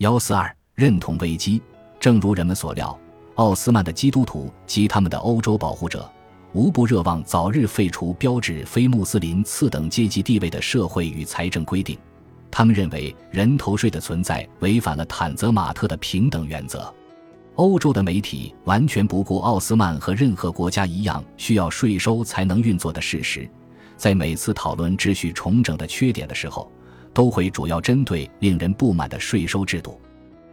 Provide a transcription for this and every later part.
幺四二认同危机，正如人们所料，奥斯曼的基督徒及他们的欧洲保护者，无不热望早日废除标志非穆斯林次等阶级地位的社会与财政规定。他们认为人头税的存在违反了坦泽马特的平等原则。欧洲的媒体完全不顾奥斯曼和任何国家一样需要税收才能运作的事实，在每次讨论秩序重整的缺点的时候。都会主要针对令人不满的税收制度。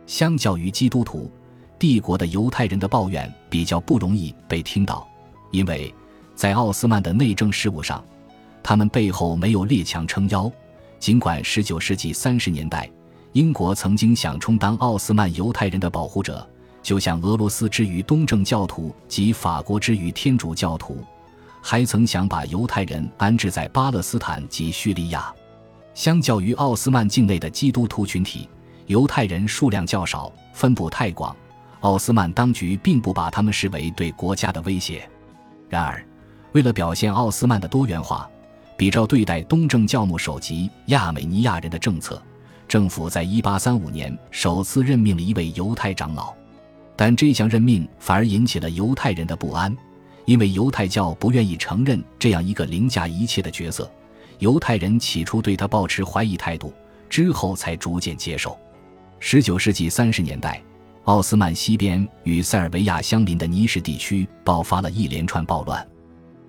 相较于基督徒，帝国的犹太人的抱怨比较不容易被听到，因为在奥斯曼的内政事务上，他们背后没有列强撑腰。尽管19世纪30年代，英国曾经想充当奥斯曼犹太人的保护者，就像俄罗斯之于东正教徒及法国之于天主教徒，还曾想把犹太人安置在巴勒斯坦及叙利亚。相较于奥斯曼境内的基督徒群体，犹太人数量较少，分布太广，奥斯曼当局并不把他们视为对国家的威胁。然而，为了表现奥斯曼的多元化，比照对待东正教牧首级亚美尼亚人的政策，政府在1835年首次任命了一位犹太长老。但这项任命反而引起了犹太人的不安，因为犹太教不愿意承认这样一个凌驾一切的角色。犹太人起初对他抱持怀疑态度，之后才逐渐接受。十九世纪三十年代，奥斯曼西边与塞尔维亚相邻的尼什地区爆发了一连串暴乱。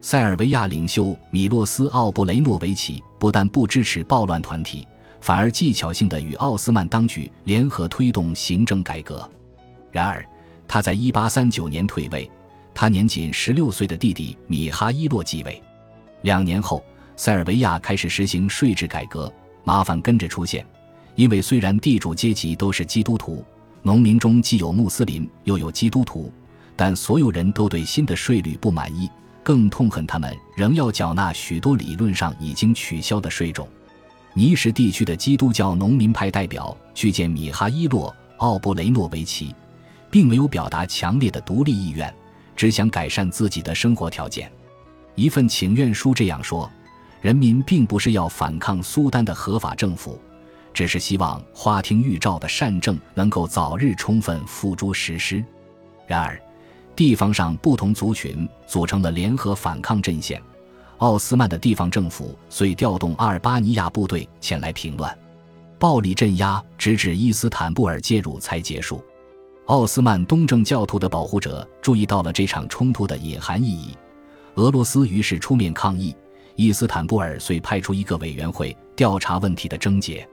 塞尔维亚领袖米洛斯·奥布雷诺维奇不但不支持暴乱团体，反而技巧性的与奥斯曼当局联合推动行政改革。然而，他在一八三九年退位，他年仅十六岁的弟弟米哈伊洛继位。两年后。塞尔维亚开始实行税制改革，麻烦跟着出现。因为虽然地主阶级都是基督徒，农民中既有穆斯林又有基督徒，但所有人都对新的税率不满意，更痛恨他们仍要缴纳许多理论上已经取消的税种。尼什地区的基督教农民派代表去见米哈伊洛·奥布雷诺维奇，并没有表达强烈的独立意愿，只想改善自己的生活条件。一份请愿书这样说。人民并不是要反抗苏丹的合法政府，只是希望花厅预兆的善政能够早日充分付诸实施。然而，地方上不同族群组成了联合反抗阵线，奥斯曼的地方政府遂调动阿尔巴尼亚部队前来平乱，暴力镇压直至伊斯坦布尔介入才结束。奥斯曼东正教徒的保护者注意到了这场冲突的隐含意义，俄罗斯于是出面抗议。伊斯坦布尔遂派出一个委员会调查问题的症结。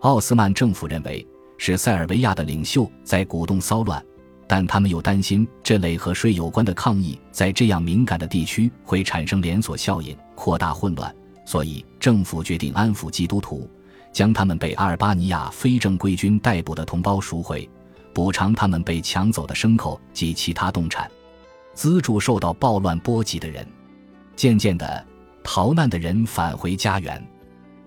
奥斯曼政府认为是塞尔维亚的领袖在鼓动骚乱，但他们又担心这类和税有关的抗议在这样敏感的地区会产生连锁效应，扩大混乱。所以政府决定安抚基督徒，将他们被阿尔巴尼亚非正规军逮捕的同胞赎回，补偿他们被抢走的牲口及其他动产，资助受到暴乱波及的人。渐渐的。逃难的人返回家园，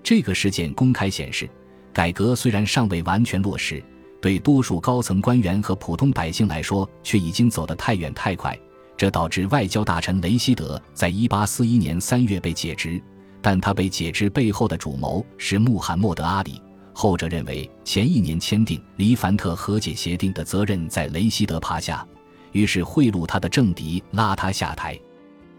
这个事件公开显示，改革虽然尚未完全落实，对多数高层官员和普通百姓来说，却已经走得太远太快。这导致外交大臣雷希德在1841年3月被解职，但他被解职背后的主谋是穆罕默德·阿里。后者认为前一年签订黎凡特和解协定的责任在雷希德帕下，于是贿赂他的政敌，拉他下台。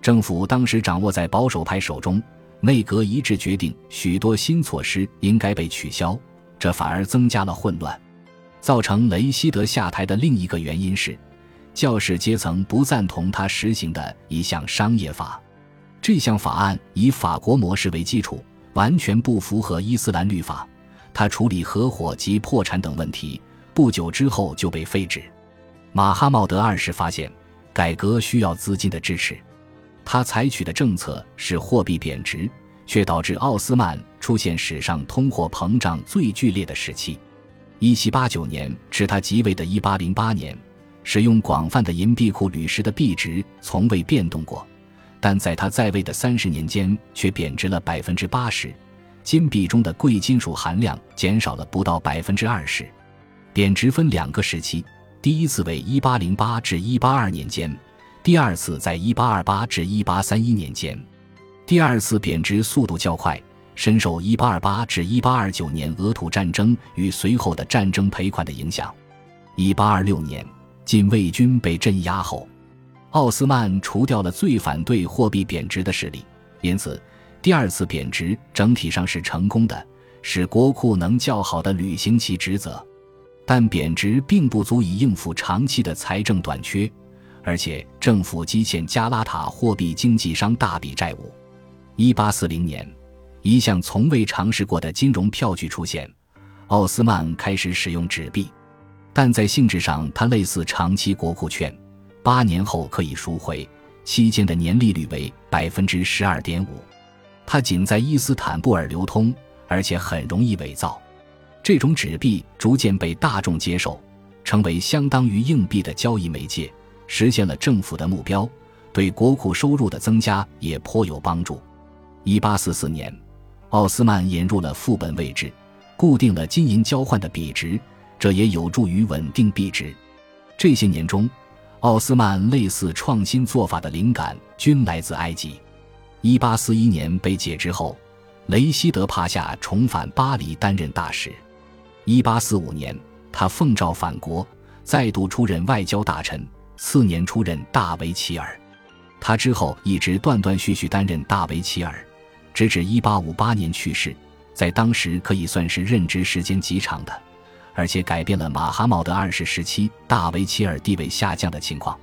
政府当时掌握在保守派手中，内阁一致决定许多新措施应该被取消，这反而增加了混乱。造成雷希德下台的另一个原因是，教士阶层不赞同他实行的一项商业法。这项法案以法国模式为基础，完全不符合伊斯兰律法。他处理合伙及破产等问题，不久之后就被废止。马哈茂德二世发现，改革需要资金的支持。他采取的政策是货币贬值，却导致奥斯曼出现史上通货膨胀最剧烈的时期。一七八九年至他即位的一八零八年，使用广泛的银币库铝石的币值从未变动过，但在他在位的三十年间却贬值了百分之八十，金币中的贵金属含量减少了不到百分之二十。贬值分两个时期，第一次为一八零八至一八二年间。第二次在1828至1831年间，第二次贬值速度较快，深受1828至1829年俄土战争与随后的战争赔款的影响。1826年，禁卫军被镇压后，奥斯曼除掉了最反对货币贬值的势力，因此第二次贬值整体上是成功的，使国库能较好的履行其职责。但贬值并不足以应付长期的财政短缺，而且政府积欠加拉塔货币经纪商大笔债务。1840年，一项从未尝试过的金融票据出现，奥斯曼开始使用纸币。但在性质上，它类似长期国库券，八年后可以赎回，期间的年利率为百分之十二点五。它仅在伊斯坦布尔流通，而且很容易伪造。这种纸币逐渐被大众接受，成为相当于硬币的交易媒介，实现了政府的目标，对国库收入的增加也颇有帮助。一八四四年，奥斯曼引入了副本位制，固定了金银交换的比值。这也有助于稳定币值。这些年中，奥斯曼类似创新做法的灵感均来自埃及。1841年被解职后，雷希德帕夏重返巴黎担任大使。1845年，他奉诏返国，再度出任外交大臣。次年出任大维齐尔。他之后一直断断续续担任大维齐尔，直至1858年去世，在当时可以算是任职时间极长的。而且改变了马哈茂德二世时期大维齐尔地位下降的情况。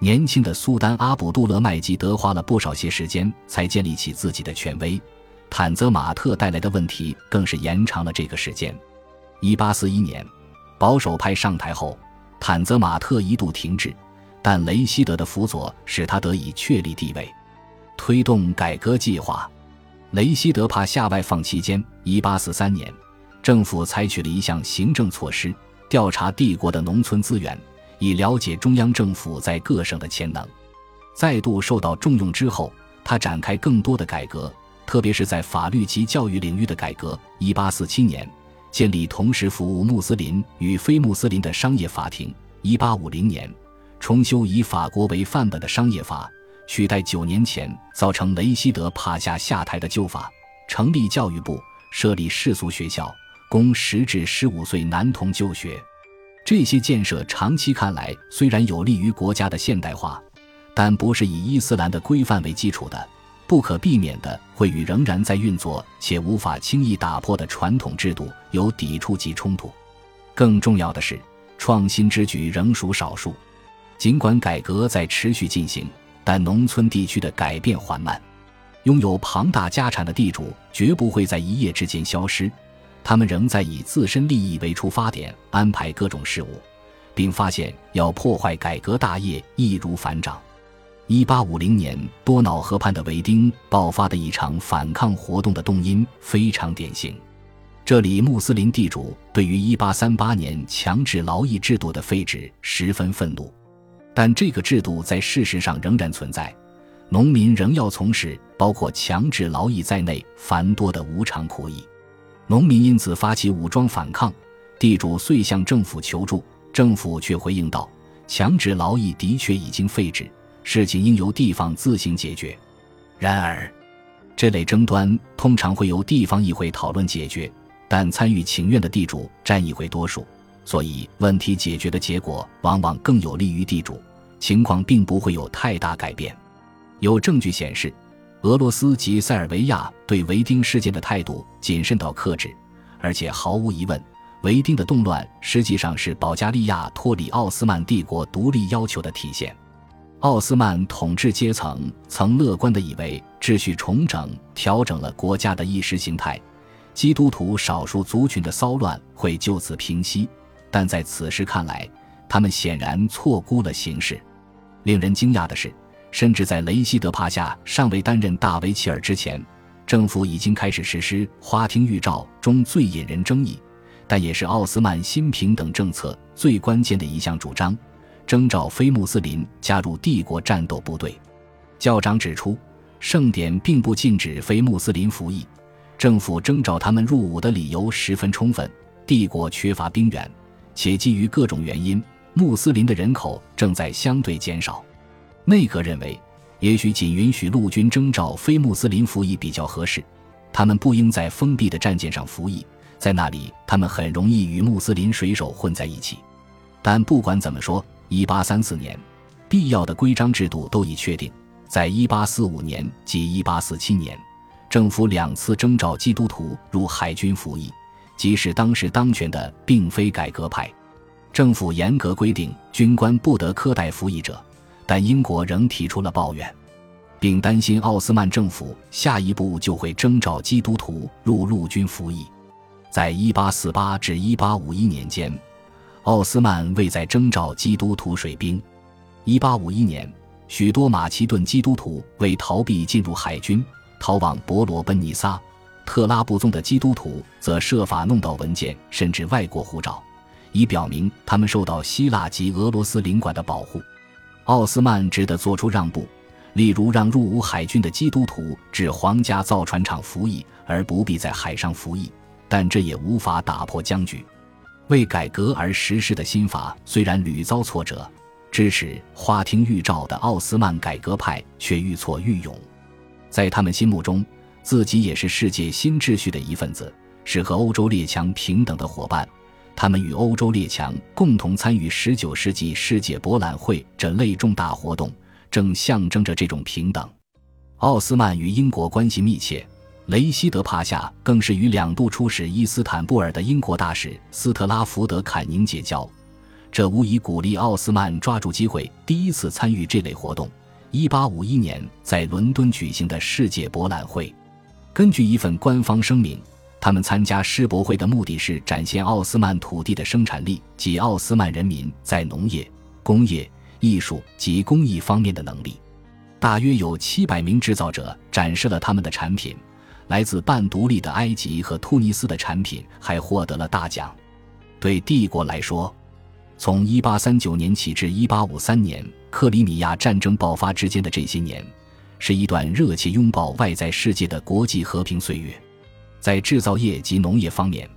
年轻的苏丹阿卜杜勒麦吉德花了不少些时间才建立起自己的权威。坦泽马特带来的问题更是延长了这个时间。1841年，保守派上台后，坦泽马特一度停滞，但雷希德的辅佐使他得以确立地位。推动改革计划，雷希德帕夏外放期间，1843年。政府采取了一项行政措施，调查帝国的农村资源，以了解中央政府在各省的潜能。再度受到重用之后，他展开更多的改革，特别是在法律及教育领域的改革。1847年，建立同时服务穆斯林与非穆斯林的商业法庭。1850年，重修以法国为范本的商业法，取代九年前造成雷希德帕夏下台的旧法，成立教育部，设立世俗学校。供十至十五岁男童就学，这些建设长期看来虽然有利于国家的现代化，但不是以伊斯兰的规范为基础的，不可避免的会与仍然在运作且无法轻易打破的传统制度有抵触及冲突。更重要的是，创新之举仍属少数。尽管改革在持续进行，但农村地区的改变缓慢。拥有庞大家产的地主绝不会在一夜之间消失。他们仍在以自身利益为出发点安排各种事务，并发现要破坏改革大业易如反掌。一八五零年多瑙河畔的维丁爆发的一场反抗活动的动因非常典型。这里穆斯林地主对于一八三八年强制劳役制度的废止十分愤怒，但这个制度在事实上仍然存在，农民仍要从事包括强制劳役在内繁多的无偿苦役。农民因此发起武装反抗，地主遂向政府求助，政府却回应道：“强制劳役的确已经废止，事情应由地方自行解决。”然而，这类争端通常会由地方议会讨论解决，但参与请愿的地主占议会多数，所以问题解决的结果往往更有利于地主，情况并不会有太大改变。有证据显示。俄罗斯及塞尔维亚对维丁事件的态度谨慎到克制，而且毫无疑问，维丁的动乱实际上是保加利亚脱离奥斯曼帝国独立要求的体现。奥斯曼统治阶层曾乐观地以为秩序重整调整了国家的意识形态，基督徒少数族群的骚乱会就此平息，但在此时看来，他们显然错估了形势。令人惊讶的是。甚至在雷希德帕夏尚未担任大维齐尔之前，政府已经开始实施花厅预兆中最引人争议，但也是奥斯曼新平等政策最关键的一项主张：征召非穆斯林加入帝国战斗部队。教长指出，圣典并不禁止非穆斯林服役，政府征召他们入伍的理由十分充分。帝国缺乏兵员，且基于各种原因，穆斯林的人口正在相对减少。内阁认为，也许仅允许陆军征召非穆斯林服役比较合适，他们不应在封闭的战舰上服役，在那里他们很容易与穆斯林水手混在一起。但不管怎么说，1834年，必要的规章制度都已确定。在1845年及1847年，政府两次征召基督徒入海军服役，即使当时当权的并非改革派。政府严格规定军官不得苛待服役者，但英国仍提出了抱怨。并担心奥斯曼政府下一步就会征召基督徒入陆军服役。在1848至1851年间，奥斯曼未再征召基督徒水兵。1851年，许多马其顿基督徒为逃避进入海军，逃往伯罗奔尼撒；特拉布宗的基督徒则设法弄到文件，甚至外国护照，以表明他们受到希腊及俄罗斯领馆的保护。奥斯曼只得做出让步。例如，让入伍海军的基督徒至皇家造船厂服役，而不必在海上服役，但这也无法打破僵局。为改革而实施的新法虽然屡遭挫折，支持花厅预兆的奥斯曼改革派却愈挫愈勇。在他们心目中，自己也是世界新秩序的一份子，是和欧洲列强平等的伙伴。他们与欧洲列强共同参与19世纪世界博览会这类重大活动。正象征着这种平等。奥斯曼与英国关系密切，雷希德帕夏更是与两度出使伊斯坦布尔的英国大使斯特拉福德坎宁结交，这无疑鼓励奥斯曼抓住机会，第一次参与这类活动。一八五一年在伦敦举行的世界博览会，根据一份官方声明，他们参加世博会的目的是展现奥斯曼土地的生产力及奥斯曼人民在农业、工业。艺术及工艺方面的能力，大约有七百名制造者展示了他们的产品。来自半独立的埃及和突尼斯的产品还获得了大奖。对帝国来说，从1839年起至1853年克里米亚战争爆发之间的这些年，是一段热切拥抱外在世界的国际和平岁月。在制造业及农业方面，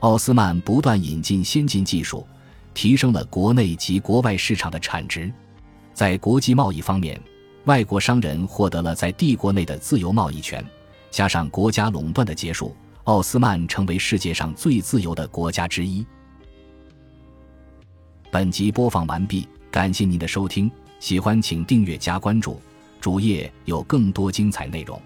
奥斯曼不断引进先进技术。提升了国内及国外市场的产值，在国际贸易方面，外国商人获得了在帝国内的自由贸易权，加上国家垄断的结束，奥斯曼成为世界上最自由的国家之一。本集播放完毕，感谢您的收听，喜欢请订阅加关注，主页有更多精彩内容。